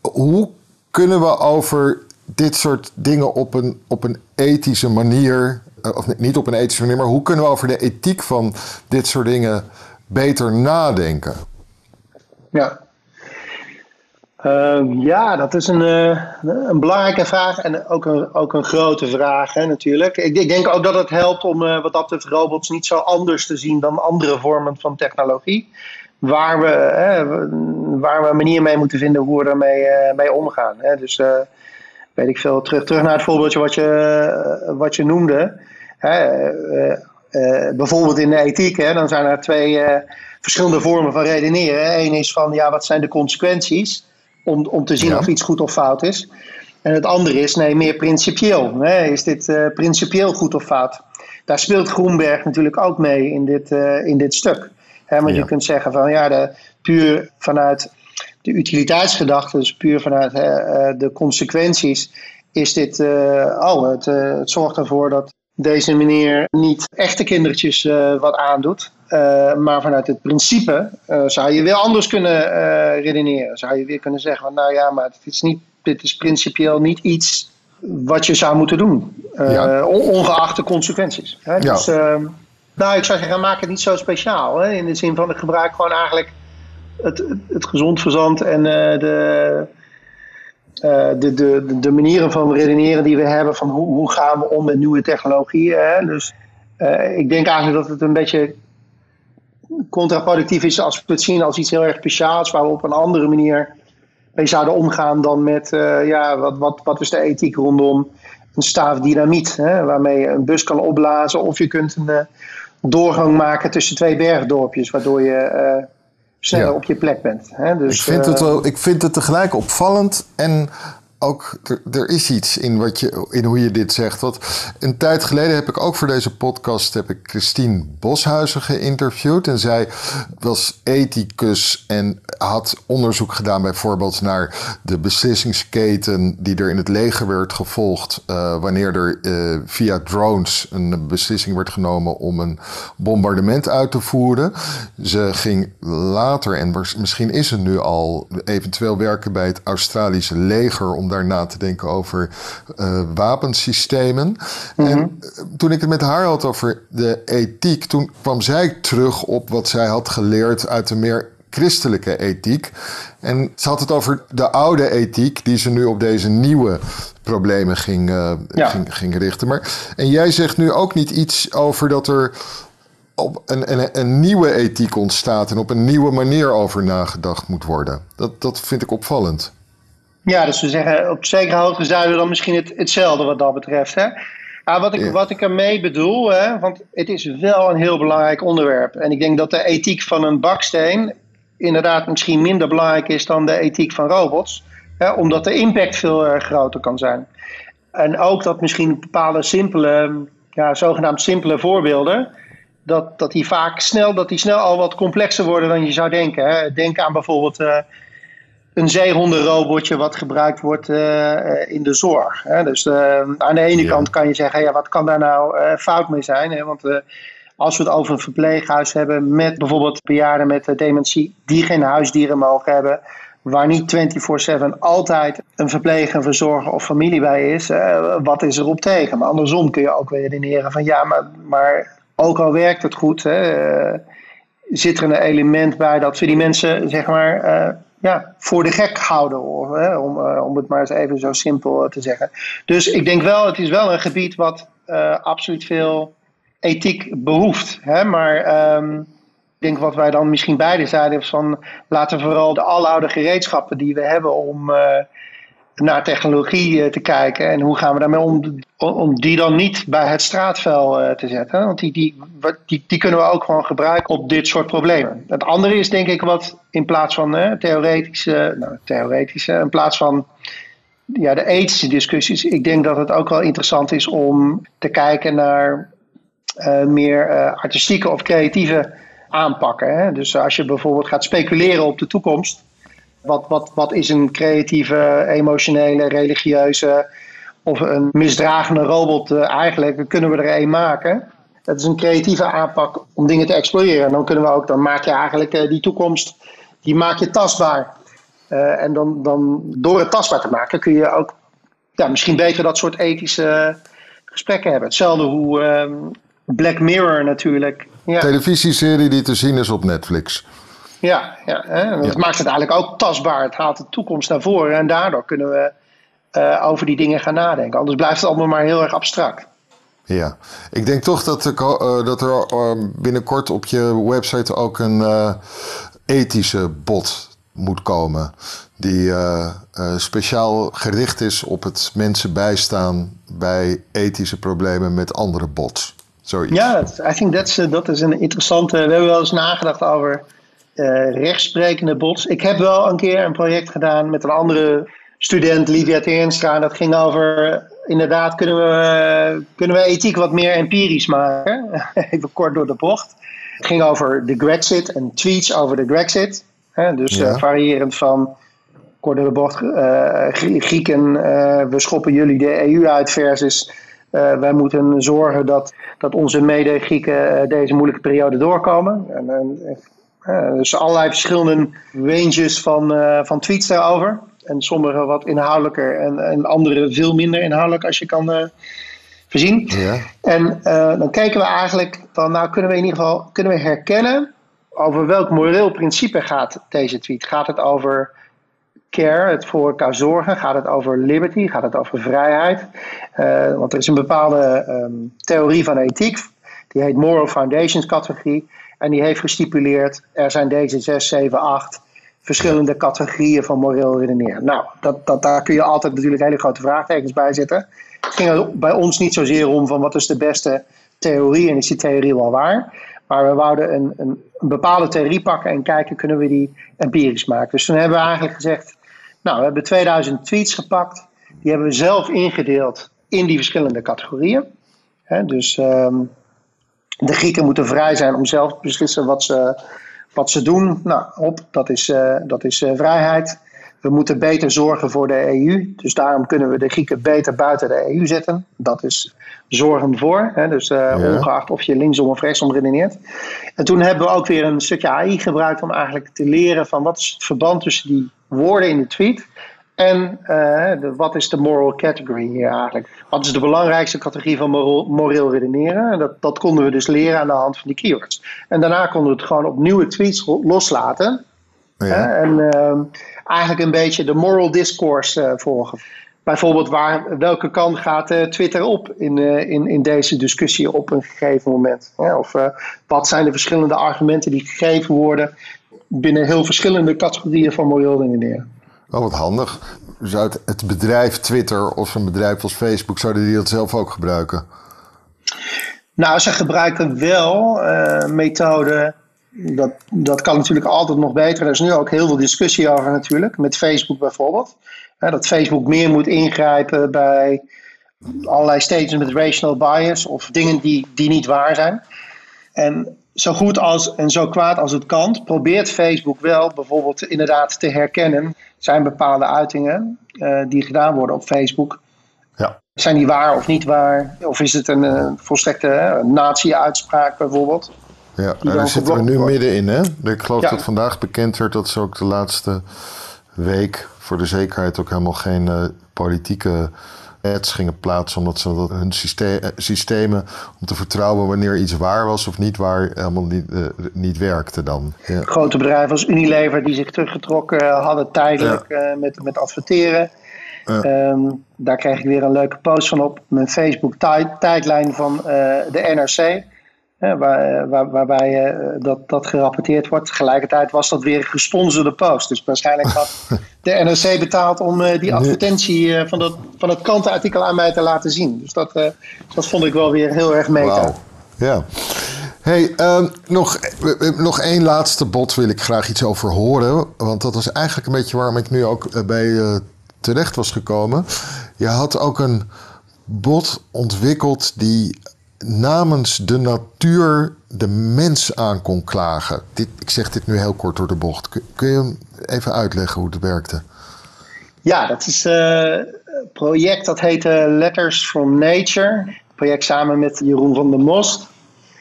Hoe kunnen we over dit soort dingen op een, op een ethische manier, eh, of niet op een ethische manier, maar hoe kunnen we over de ethiek van dit soort dingen beter nadenken? Ja. Uh, ja, dat is een, uh, een belangrijke vraag en ook een, ook een grote vraag hè, natuurlijk. Ik, ik, denk ook dat het helpt om uh, wat dat betreft robots niet zo anders te zien dan andere vormen van technologie waar we, hè, waar we een manier mee moeten vinden hoe we ermee uh, mee omgaan. Hè. Dus uh, weet ik veel, terug, terug naar het voorbeeldje wat je, uh, wat je noemde. Hè, bijvoorbeeld in de ethiek, hè, dan zijn er twee verschillende vormen van redeneren. Eén is van, ja, wat zijn de consequenties? Om, om te zien ja. of iets goed of fout is. En het andere is, nee, meer principieel. Hè. Is dit principieel goed of fout? Daar speelt Groenberg natuurlijk ook mee in dit, in dit stuk. He, want ja. je kunt zeggen van ja, de, puur vanuit de utiliteitsgedachte, dus puur vanuit he, de consequenties, is dit, uh, oh, het, uh, het, zorgt ervoor dat deze meneer niet echte kindertjes uh, wat aandoet. maar vanuit het principe zou je weer anders kunnen redeneren. Zou je weer kunnen zeggen van nou ja, maar het is niet, dit is principieel niet iets wat je zou moeten doen. Ja. Ongeacht de consequenties. Hè? Ja. Dus, ehm, nou, ik zou zeggen, maak het niet zo speciaal. Hè? In de zin van, ik gebruik gewoon eigenlijk het, het gezond verzand en uh, de, uh, de, de, de manieren van redeneren die we hebben. Van hoe, hoe gaan we om met nieuwe technologieën. Hè? Dus uh, ik denk eigenlijk dat het een beetje contraproductief is als we het zien als iets heel erg speciaals. Waar we op een andere manier mee zouden omgaan dan met, ja, wat, wat, wat is de ethiek rondom een staaf dynamiet. Hè? Waarmee je een bus kan opblazen of je kunt een doorgang maken tussen twee bergdorpjes, waardoor je uh, sneller ja. op je plek bent. Hè? Dus, ik, vind het wel, ik vind het tegelijk opvallend en ook, er, is iets in, wat je, in hoe je dit zegt. Want een tijd geleden heb ik ook voor deze podcast heb ik Christine Boshuizen geïnterviewd. En zij was ethicus en had onderzoek gedaan bijvoorbeeld naar de beslissingsketen die er in het leger werd gevolgd. Uh, wanneer er uh, via drones een beslissing werd genomen om een bombardement uit te voeren. Ze ging later, en misschien is het nu al, eventueel werken bij het Australische leger om om daar na te denken over uh, wapensystemen. En Mhm. toen ik het met haar had over de ethiek, toen kwam zij terug op wat zij had geleerd uit de meer christelijke ethiek. En ze had het over de oude ethiek, die ze nu op deze nieuwe problemen ging, uh, Ja. ging, ging richten. Maar, en jij zegt nu ook niet iets over dat er op een, een, een nieuwe ethiek ontstaat en op een nieuwe manier over nagedacht moet worden. Dat, dat vind ik opvallend. Ja, dus we zeggen op zekere hoogte we dan misschien het, hetzelfde wat dat betreft. Hè? Ja, wat, ik, Ja. wat ik ermee bedoel, hè, want het is wel een heel belangrijk onderwerp. En ik denk dat de ethiek van een baksteen inderdaad misschien minder belangrijk is dan de ethiek van robots. Hè, omdat de impact veel eh, groter kan zijn. En ook dat misschien bepaalde simpele, ja, zogenaamd simpele voorbeelden, dat, dat die vaak snel, dat die snel al wat complexer worden dan je zou denken. Hè. Denk aan bijvoorbeeld eh, een zeehondenrobotje wat gebruikt wordt eh, eh, in de zorg. Hè. Dus eh, aan de ene Ja. kant kan je zeggen, ja, wat kan daar nou fout mee zijn? Hè? Want als we het over een verpleeghuis hebben met bijvoorbeeld bejaarden met dementie die geen huisdieren mogen hebben, waar niet 24/7 altijd een verpleger, verzorger of familie bij is, wat is erop tegen? Maar andersom kun je ook weer redeneren van ja, maar, maar ook al werkt het goed, hè, zit er een element bij dat we die mensen zeg maar ja, voor de gek houden, of, hè, om, eh, om het maar eens even zo simpel eh, te zeggen. Dus ik denk wel, het is wel een gebied wat eh, absoluut veel ethiek behoeft. Hè? Maar ehm, ik denk wat wij dan misschien beide zeiden van laten we vooral de aloude gereedschappen die we hebben om naar technologie eh, te kijken en hoe gaan we daarmee om, om die dan niet bij het straatvuil eh, te zetten. Want die, die, die, die kunnen we ook gewoon gebruiken op dit soort problemen. Het andere is denk ik wat in plaats van eh, theoretische, nou, theoretische, in plaats van ja, de ethische discussies. Ik denk dat het ook wel interessant is om te kijken naar meer artistieke of creatieve aanpakken. Hè? Dus als je bijvoorbeeld gaat speculeren op de toekomst. Wat, wat, wat is een creatieve, emotionele, religieuze of een misdragende robot eh, eigenlijk? Kunnen we er één maken. Dat is een creatieve aanpak om dingen te exploreren. En dan kunnen we ook, dan maak je eigenlijk eh, die toekomst, die maak je tastbaar. Eh, en dan, dan door het tastbaar te maken kun je ook ja, misschien beter dat soort ethische gesprekken hebben. Hetzelfde hoe ehm, Black Mirror natuurlijk. Ja, Televisieserie die te zien is op Netflix. Ja, ja, hè? Dat Ja. maakt het eigenlijk ook tastbaar. Het haalt de toekomst naar voren en daardoor kunnen we eh, over die dingen gaan nadenken. Anders blijft het allemaal maar heel erg abstract. Ja, ik denk toch dat, ik, eh, dat er eh, binnenkort op je website ook een ethische bot moet komen. Die speciaal gericht is op het mensen bijstaan bij ethische problemen met andere bots. Zoiets. Ja, I think that's, dat is een interessante. We hebben wel eens nagedacht over eh rechtsprekende bots. Ik heb wel een keer een project gedaan met een andere student, Livia Teernstra. En dat ging over, inderdaad, kunnen we, kunnen we ethiek wat meer empirisch maken? (laughs) Even kort door de bocht. Het ging over de Grexit en tweets over de Grexit. Hè, dus Ja. eh, variërend van kort door de bocht, eh, Grie- Grieken, we schoppen jullie de EU uit versus wij moeten zorgen dat, dat onze mede-Grieken deze moeilijke periode doorkomen. En, en, dus allerlei verschillende ranges van, eh, van tweets daarover. En sommige wat inhoudelijker en, en andere veel minder inhoudelijk als je kan eh, voorzien. Ja. En dan kijken we eigenlijk van, nou kunnen we in ieder geval kunnen we herkennen over welk moreel principe gaat deze tweet. Gaat het over care, het voor elkaar zorgen? Gaat het over liberty? Gaat het over vrijheid? Want er is een bepaalde ehm, theorie van ethiek, die heet Moral Foundations categorie. En die heeft gestipuleerd, er zijn deze 6, 7, 8 verschillende categorieën van moreel redeneren. Nou, dat, dat, daar kun je altijd natuurlijk hele grote vraagtekens bij zetten. Het ging bij ons niet zozeer om van wat is de beste theorie en is die theorie wel waar. Maar we wouden een, een, bepaalde theorie pakken en kijken, kunnen we die empirisch maken. Dus toen hebben we eigenlijk gezegd, nou, we hebben 2000 tweets gepakt. Die hebben we zelf ingedeeld in die verschillende categorieën. Dus ehm, de Grieken moeten vrij zijn om zelf te beslissen wat ze, wat ze doen. Nou, op, dat is, eh, dat is eh, vrijheid. We moeten beter zorgen voor de EU. Dus daarom kunnen we de Grieken beter buiten de EU zetten. Dat is zorgen voor. Hè, dus eh, Ja. ongeacht of je linksom of rechtsom redeneert. En toen hebben we ook weer een stukje AI gebruikt om eigenlijk te leren van wat is het verband tussen die woorden in de tweet En de, wat is de moral category hier eigenlijk? Wat is de belangrijkste categorie van moreel redeneren? Dat, dat konden we dus leren aan de hand van die keywords. En daarna konden we het gewoon op nieuwe tweets loslaten. Ja. En ehm, eigenlijk een beetje de moral discourse volgen bijvoorbeeld waar, welke kant gaat uh, Twitter op in, in, in deze discussie op een gegeven moment? Of wat zijn de verschillende argumenten die gegeven worden binnen heel verschillende categorieën van moreel redeneren? Oh, wat handig. Zou het, bedrijf Twitter of een bedrijf als Facebook, zouden die dat zelf ook gebruiken? Nou, ze gebruiken wel methoden. Dat, dat kan natuurlijk altijd nog beter. Er is nu ook heel veel discussie over natuurlijk, met Facebook bijvoorbeeld dat Facebook meer moet ingrijpen bij allerlei statements met rational bias of dingen die, die niet waar zijn. En zo goed als en zo kwaad als het kan, probeert Facebook wel bijvoorbeeld inderdaad te herkennen. Zijn bepaalde uitingen uh, die gedaan worden op Facebook. Ja. Zijn die waar of niet waar? Of is het een uh, volstrekte uh, nazi-uitspraak bijvoorbeeld? Ja, daar zitten we nu middenin. Hè? Ik geloof dat vandaag bekend werd dat ze ook de laatste week voor de zekerheid ook helemaal geen uh, politieke ads gingen plaatsen. Omdat ze dat hun systeem, eh, systemen om te vertrouwen wanneer iets waar was of niet waar helemaal niet, uh, niet werkte dan. Ja. Grote bedrijven als Unilever die zich teruggetrokken hadden tijdelijk met, met adverteren. Um, daar kreeg ik weer een leuke post van op mijn Facebook tijdlijn van de NRC waar, waar, waarbij eh, dat, dat gerapporteerd wordt. Tegelijkertijd was dat weer een gesponsorde post. Dus waarschijnlijk had (laughs) de NRC betaald om eh, die advertentie eh, van, dat, van het krantenartikel aan mij te laten zien. Dus dat, dat vond ik wel weer heel erg meta. Wow. Ja. Hey, uh, nog, nog één laatste bot wil ik graag iets over horen. Want dat was eigenlijk een beetje waarom ik nu ook bij terecht was gekomen. Je had ook een bot ontwikkeld die namens de natuur de mens aan kon klagen. Dit, ik zeg dit nu heel kort door de bocht. Kun, kun je even uitleggen hoe het werkte? Ja, dat is uh, een project dat heette Letters from Nature. project samen met Jeroen van der Most.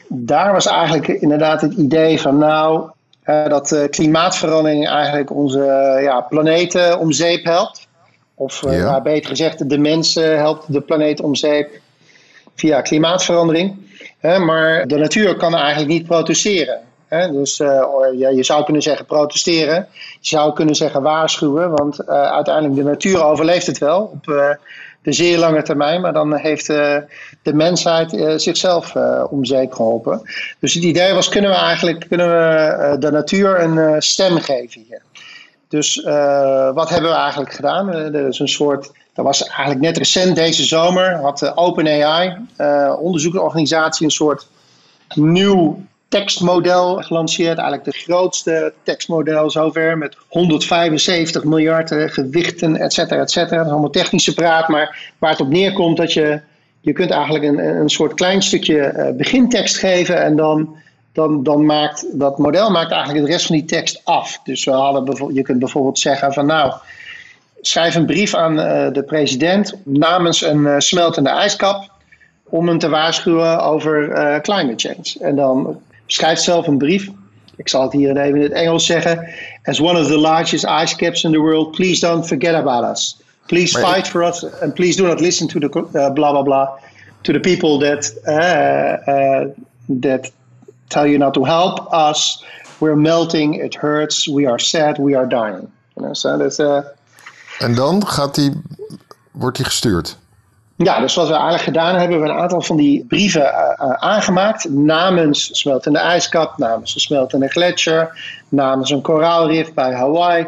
Daar was eigenlijk inderdaad het idee van nou, uh, dat uh, klimaatverandering eigenlijk onze ja, planeet om zeep helpt. Of ja. beter gezegd, de mensen helpt de planeet om zeep via klimaatverandering. maar de natuur kan eigenlijk niet protesteren. dus uh, ja, je zou kunnen zeggen protesteren. Je zou kunnen zeggen waarschuwen. Want uh, uiteindelijk de natuur overleeft het wel op uh, de zeer lange termijn. Maar dan heeft de mensheid zichzelf om zeep geholpen. Dus het idee was, kunnen we eigenlijk kunnen we, de natuur een stem geven hier. Dus wat hebben we eigenlijk gedaan? er is een soort dat was eigenlijk net recent deze zomer, had de OpenAI, uh, onderzoeksorganisatie, een soort nieuw tekstmodel gelanceerd. Eigenlijk de grootste tekstmodel zover met 175 miljard eh, gewichten, et cetera, et cetera. Dat is allemaal technische praat, maar waar het op neerkomt dat je, je kunt eigenlijk een, een soort klein stukje uh, begintekst geven en dan, dan, dan maakt dat model maakt eigenlijk de rest van die tekst af. Dus we hadden je kunt bijvoorbeeld zeggen van nou, schrijf een brief aan uh, de president namens een uh, smeltende ijskap om hem te waarschuwen over uh, climate change. En dan schrijf zelf een brief. Ik zal het hier even in het Engels zeggen. As one of the largest ice caps in the world, please don't forget about us. Please fight for us and please do not listen to the uh, blah blah blah to the people that uh, that tell you not to help us. We're melting. It hurts. We are sad. We are dying. You know, so that's en dan gaat die, wordt die gestuurd? Ja, dus wat we eigenlijk gedaan hebben, hebben we een aantal van die brieven uh, aangemaakt namens smeltende ijskap, namens een smeltende gletsjer, namens een koraalrif bij Hawaii.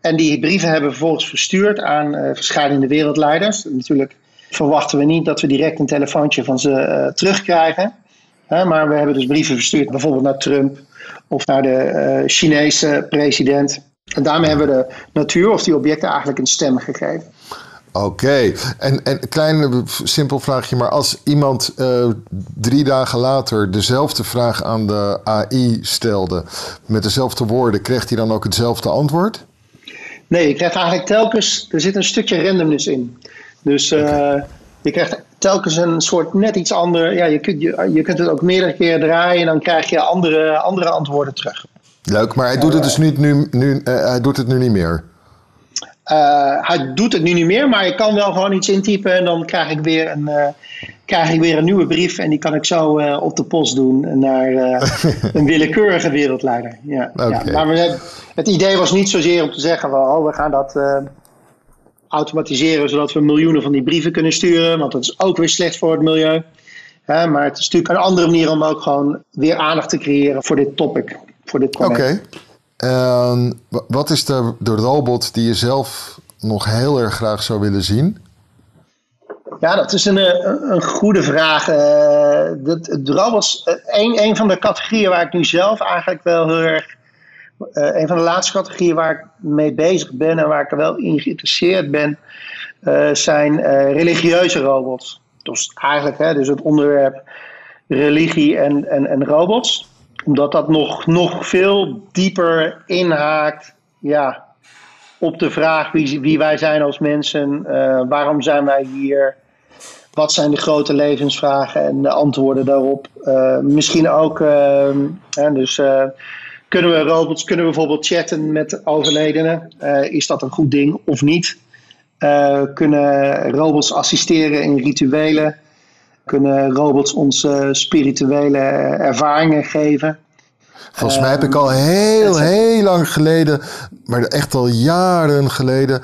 En die brieven hebben we vervolgens verstuurd aan uh, verschillende wereldleiders. Natuurlijk verwachten we niet dat we direct een telefoontje van ze terugkrijgen. maar we hebben dus brieven verstuurd, bijvoorbeeld naar Trump of naar de Chinese president. En daarmee hebben we de natuur of die objecten eigenlijk een stem gegeven. Oké, en, en een klein simpel vraagje, maar als iemand uh, drie dagen later dezelfde vraag aan de AI stelde met dezelfde woorden, krijgt hij dan ook hetzelfde antwoord? Nee, je krijgt eigenlijk telkens, er zit een stukje randomness in. Dus uh, je krijgt telkens een soort net iets ander, ja, je kunt, je, je kunt het ook meerdere keer draaien en dan krijg je andere, andere antwoorden terug. Leuk, maar hij doet het dus niet nu, nu uh, hij doet het nu niet meer. hij doet het nu niet meer, maar ik kan wel gewoon iets intypen en dan krijg ik weer een, krijg ik weer een nieuwe brief en die kan ik zo op de post doen naar (laughs) een willekeurige wereldleider. Ja, ja. Maar het idee was niet zozeer om te zeggen: van, oh, we gaan dat automatiseren zodat we miljoenen van die brieven kunnen sturen, want dat is ook weer slecht voor het milieu. maar het is natuurlijk een andere manier om ook gewoon weer aandacht te creëren voor dit topic, voor dit Oké. En wat is de, de robot die je zelf nog heel erg graag zou willen zien? Ja, dat is een, een goede vraag. Uh, de, de robots, uh, een, een van de categorieën waar ik nu zelf eigenlijk wel heel erg uh, een van de laatste categorieën waar ik mee bezig ben en waar ik er wel in geïnteresseerd ben, uh, zijn religieuze robots. Dus eigenlijk hè, dus het onderwerp religie en, en, en robots. Omdat dat nog, nog veel dieper inhaakt ja, op de vraag wie, wie wij zijn als mensen, waarom zijn wij hier, wat zijn de grote levensvragen en de antwoorden daarop. misschien ook, dus kunnen we robots, kunnen we bijvoorbeeld chatten met overledenen? Is dat een goed ding of niet? Kunnen robots assisteren in rituelen? Kunnen robots ons uh, spirituele ervaringen geven? Volgens mij heb ik al heel, heel lang geleden, maar echt al jaren geleden,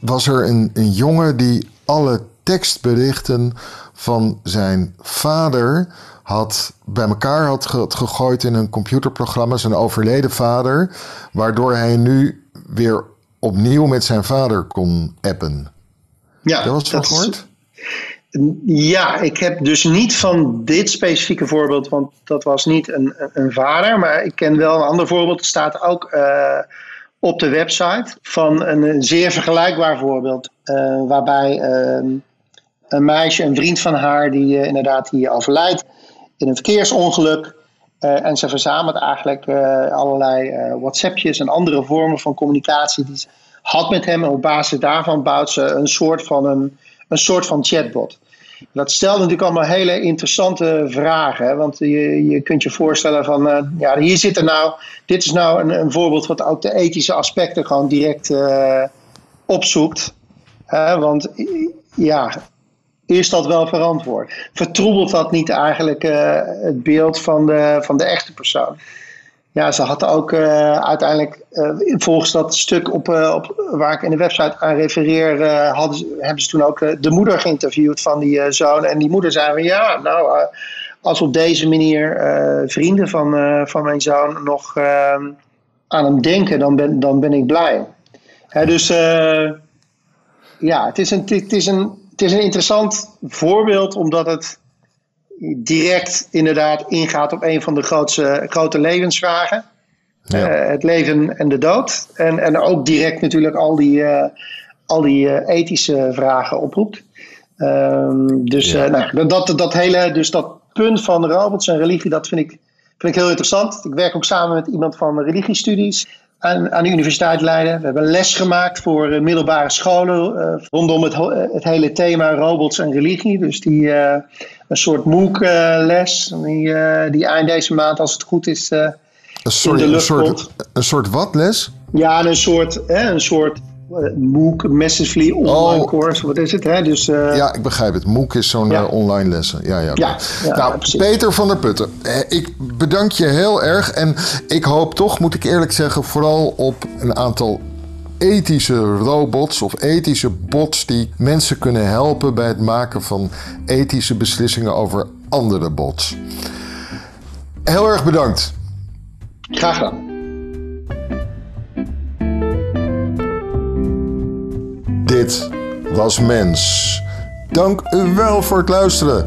was er een, een jongen die alle tekstberichten van zijn vader had bij elkaar had gegooid in een computerprogramma, zijn overleden vader, waardoor hij nu weer opnieuw met zijn vader kon appen. Ja, dat was het gehoord? Ja, ik heb dus niet van dit specifieke voorbeeld, want dat was niet een, een vader, maar ik ken wel een ander voorbeeld. Het staat ook uh, op de website van een, zeer vergelijkbaar voorbeeld, uh, waarbij uh, een meisje, een vriend van haar, die inderdaad die overlijdt, in een verkeersongeluk. En ze verzamelt eigenlijk allerlei WhatsAppjes en andere vormen van communicatie die ze had met hem. En op basis daarvan bouwt ze een soort van, een, een soort van chatbot. Dat stelt natuurlijk allemaal hele interessante vragen. Want je, je kunt je voorstellen van, ja, hier zit er nou, dit is nou een, een voorbeeld wat ook de ethische aspecten gewoon direct opzoekt. want ja, is dat wel verantwoord? Vertroebelt dat niet eigenlijk uh, het beeld van de, van de echte persoon? Ja, ze had ook uh, uiteindelijk, uh, volgens dat stuk op, op, waar ik in de website aan refereer, hadden hebben ze toen ook de moeder geïnterviewd van die zoon. En die moeder zei van ja, nou, als op deze manier vrienden van, van mijn zoon nog aan hem denken, dan ben, dan ben ik blij. Hè, dus ja, het is een, het is een het is een interessant voorbeeld omdat het direct inderdaad ingaat op een van de grootste, grote levensvragen. Ja. Uh, het leven en de dood. En, en ook direct natuurlijk al die, uh, al die uh, ethische vragen oproept. Um, dus, ja. nou, dat, dat hele, dus dat punt van robots en religie, dat vind ik, vind ik heel interessant. Ik werk ook samen met iemand van religiestudies aan, aan de Universiteit Leiden. We hebben les gemaakt voor middelbare scholen rondom het, het, hele thema robots en religie. Dus die, een soort MOOC-les die, die eind deze maand, als het goed is, Sorry, een soort, een soort wat les? Ja, een soort, hè, een soort eh, MOOC, Massively Online oh. Course, wat is het? Hè? Dus, uh... Ja, ik begrijp het. MOOC is zo'n uh, online lessen. Ja, ja. ja, ja nou, Peter van der Putten, ik bedank je heel erg. En ik hoop toch, moet ik eerlijk zeggen, vooral op een aantal ethische robots of ethische bots die mensen kunnen helpen bij het maken van ethische beslissingen over andere bots. Heel erg bedankt. Graag gedaan. Dit was Mens. Dank u wel voor het luisteren.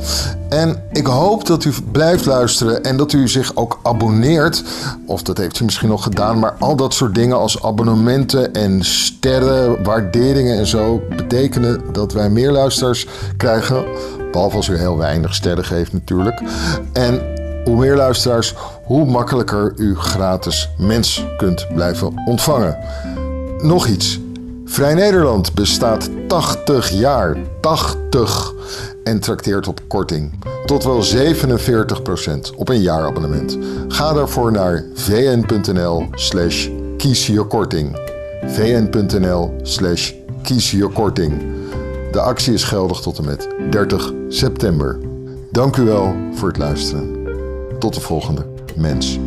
En ik hoop dat u blijft luisteren en dat u zich ook abonneert. Of dat heeft u misschien nog gedaan, maar al dat soort dingen als abonnementen en sterren, waarderingen en zo betekenen dat wij meer luisteraars krijgen. Behalve als u heel weinig sterren geeft natuurlijk. En hoe meer luisteraars, hoe makkelijker u gratis mens kunt blijven ontvangen. Nog iets. Vrij Nederland bestaat 80 jaar. 80. En trakteert op korting. Tot wel 47% op een jaarabonnement. Ga daarvoor naar vn.nl slash kies je korting. vn.nl slash. De actie is geldig tot en met 30 september. Dank u wel voor het luisteren. Tot de volgende mens.